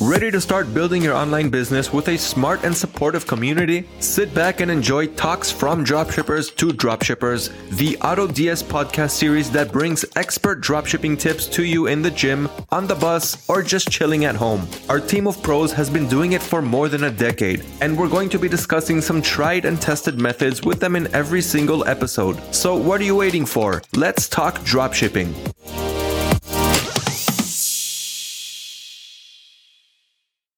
Ready to start building your online business with a smart and supportive community? Sit back and enjoy talks from dropshippers to dropshippers, the AutoDS podcast series that brings expert dropshipping tips to you in the gym, on the bus, or just chilling at home. Our team of pros has been doing it for more than a decade, and we're going to be discussing some tried and tested methods with them in every single episode. So, what are you waiting for? Let's talk dropshipping.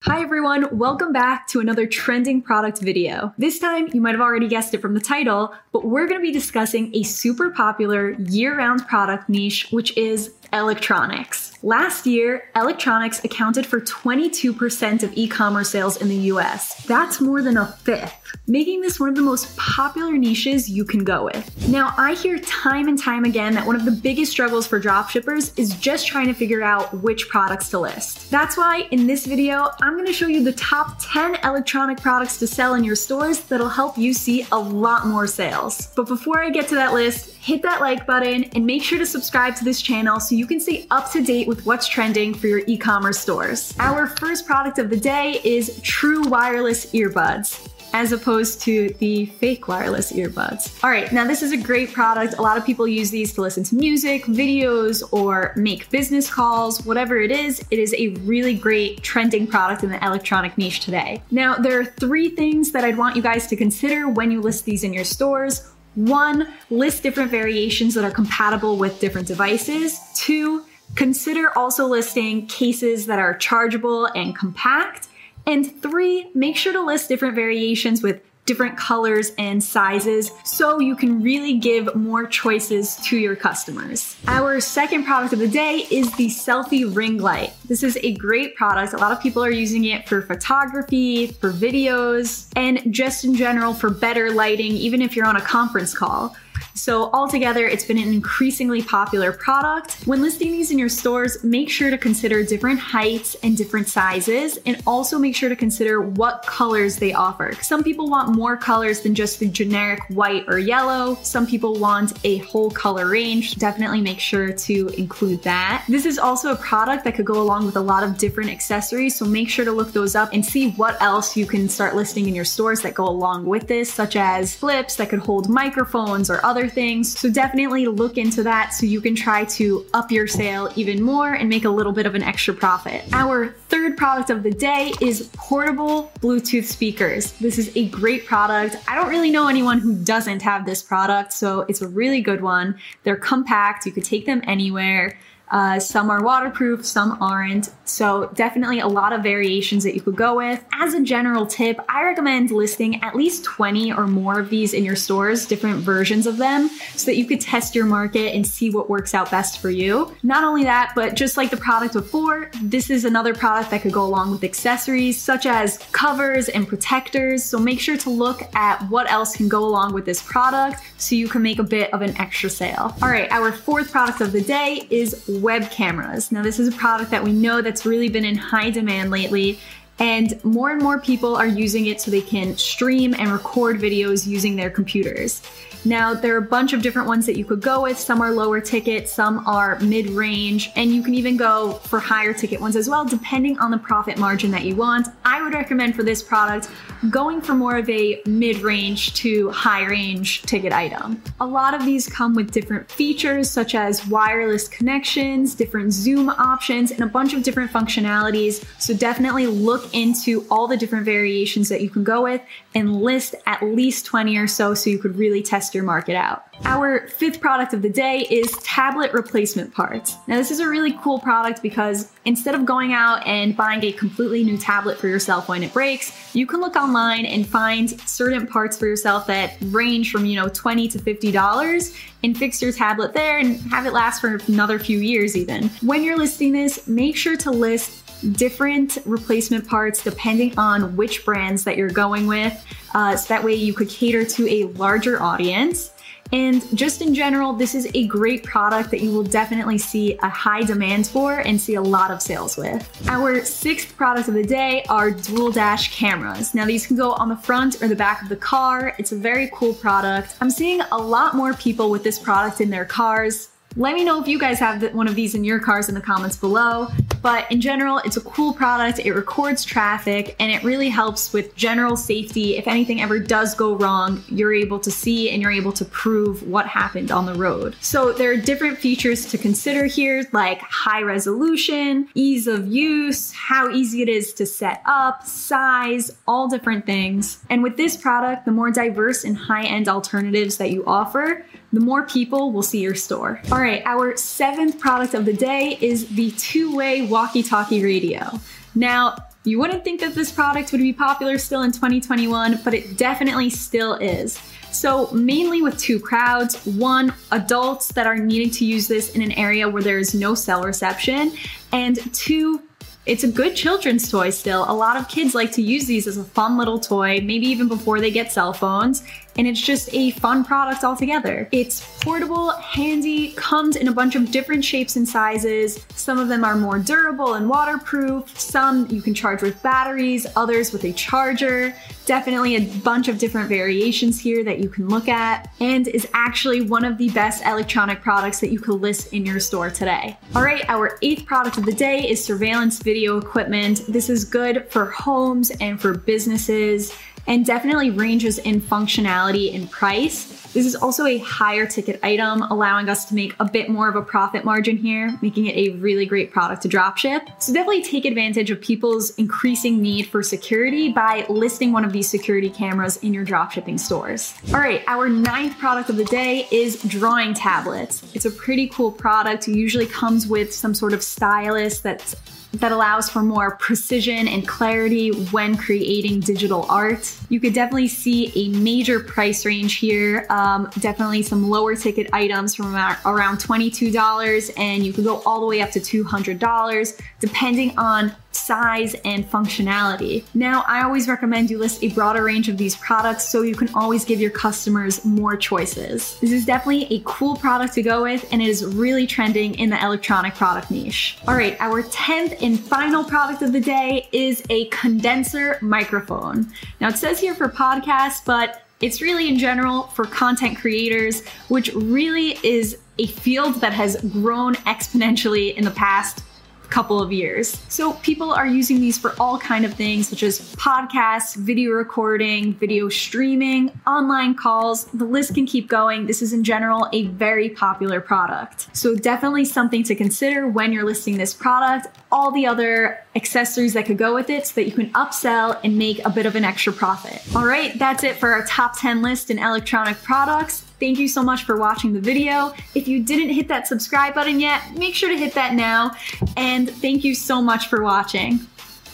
Hi everyone, welcome back to another trending product video. This time, you might have already guessed it from the title, but we're gonna be discussing a super popular year-round product niche, which is electronics. Last year, electronics accounted for 22% of e commerce sales in the US. That's more than a fifth, making this one of the most popular niches you can go with. Now, I hear time and time again that one of the biggest struggles for dropshippers is just trying to figure out which products to list. That's why in this video, I'm gonna show you the top 10 electronic products to sell in your stores that'll help you see a lot more sales. But before I get to that list, hit that like button and make sure to subscribe to this channel so you can stay up to date with what's trending for your e-commerce stores. Our first product of the day is True Wireless Earbuds as opposed to the fake wireless earbuds. All right, now this is a great product. A lot of people use these to listen to music, videos, or make business calls, whatever it is. It is a really great trending product in the electronic niche today. Now, there are three things that I'd want you guys to consider when you list these in your stores. One, list different variations that are compatible with different devices. Two, consider also listing cases that are chargeable and compact. And three, make sure to list different variations with different colors and sizes so you can really give more choices to your customers. Our second product of the day is the selfie ring light. This is a great product. A lot of people are using it for photography, for videos, and just in general for better lighting, even if you're on a conference call. So, altogether, it's been an increasingly popular product. When listing these in your stores, make sure to consider different heights and different sizes, and also make sure to consider what colors they offer. Some people want more colors than just the generic white or yellow. Some people want a whole color range. Definitely make sure to include that. This is also a product that could go along with a lot of different accessories, so make sure to look those up and see what else you can start listing in your stores that go along with this, such as flips that could hold microphones or other other things. So definitely look into that so you can try to up your sale even more and make a little bit of an extra profit. Our third product of the day is portable Bluetooth speakers. This is a great product. I don't really know anyone who doesn't have this product, so it's a really good one. They're compact, you could take them anywhere. Uh, some are waterproof, some aren't. So, definitely a lot of variations that you could go with. As a general tip, I recommend listing at least 20 or more of these in your stores, different versions of them, so that you could test your market and see what works out best for you. Not only that, but just like the product before, this is another product that could go along with accessories such as covers and protectors. So, make sure to look at what else can go along with this product so you can make a bit of an extra sale. All right, our fourth product of the day is web cameras. Now, this is a product that we know that's really been in high demand lately. And more and more people are using it so they can stream and record videos using their computers. Now, there are a bunch of different ones that you could go with. Some are lower ticket, some are mid range, and you can even go for higher ticket ones as well, depending on the profit margin that you want. I would recommend for this product going for more of a mid range to high range ticket item. A lot of these come with different features such as wireless connections, different zoom options, and a bunch of different functionalities. So definitely look into all the different variations that you can go with and list at least 20 or so so you could really test your market out. Our fifth product of the day is tablet replacement parts. Now, this is a really cool product because instead of going out and buying a completely new tablet for yourself when it breaks, you can look online and find certain parts for yourself that range from, you know, 20 to $50 and fix your tablet there and have it last for another few years even. When you're listing this, make sure to list different replacement parts depending on which brands that you're going with. Uh, so that way you could cater to a larger audience. And just in general, this is a great product that you will definitely see a high demand for and see a lot of sales with. Our sixth product of the day are dual dash cameras. Now, these can go on the front or the back of the car. It's a very cool product. I'm seeing a lot more people with this product in their cars. Let me know if you guys have one of these in your cars in the comments below. But in general, it's a cool product. It records traffic and it really helps with general safety. If anything ever does go wrong, you're able to see and you're able to prove what happened on the road. So there are different features to consider here, like high resolution, ease of use, how easy it is to set up, size, all different things. And with this product, the more diverse and high end alternatives that you offer, the more people will see your store. All right, our seventh product of the day is the two way walkie talkie radio. Now, you wouldn't think that this product would be popular still in 2021, but it definitely still is. So, mainly with two crowds one, adults that are needing to use this in an area where there is no cell reception, and two, it's a good children's toy still. A lot of kids like to use these as a fun little toy, maybe even before they get cell phones and it's just a fun product altogether. It's portable, handy, comes in a bunch of different shapes and sizes. Some of them are more durable and waterproof, some you can charge with batteries, others with a charger. Definitely a bunch of different variations here that you can look at, and is actually one of the best electronic products that you could list in your store today. All right, our eighth product of the day is surveillance video equipment. This is good for homes and for businesses and definitely ranges in functionality and price. This is also a higher ticket item, allowing us to make a bit more of a profit margin here, making it a really great product to dropship. So definitely take advantage of people's increasing need for security by listing one of these security cameras in your dropshipping stores. All right, our ninth product of the day is drawing tablets. It's a pretty cool product. It usually comes with some sort of stylus that's that allows for more precision and clarity when creating digital art. You could definitely see a major price range here. Um, definitely some lower ticket items from around $22, and you could go all the way up to $200, depending on size, and functionality. Now, I always recommend you list a broader range of these products so you can always give your customers more choices. This is definitely a cool product to go with, and it is really trending in the electronic product niche. All right, our 10th and final product of the day is a condenser microphone. Now, it says here for podcasts, but it's really in general for content creators, which really is a field that has grown exponentially in the past couple of years. So people are using these for all kind of things such as podcasts, video recording, video streaming, online calls. The list can keep going. This is in general a very popular product. So definitely something to consider when you're listing this product, all the other accessories that could go with it so that you can upsell and make a bit of an extra profit. All right, that's it for our top 10 list in electronic products. Thank you so much for watching the video. If you didn't hit that subscribe button yet, make sure to hit that now. And thank you so much for watching.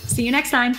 See you next time.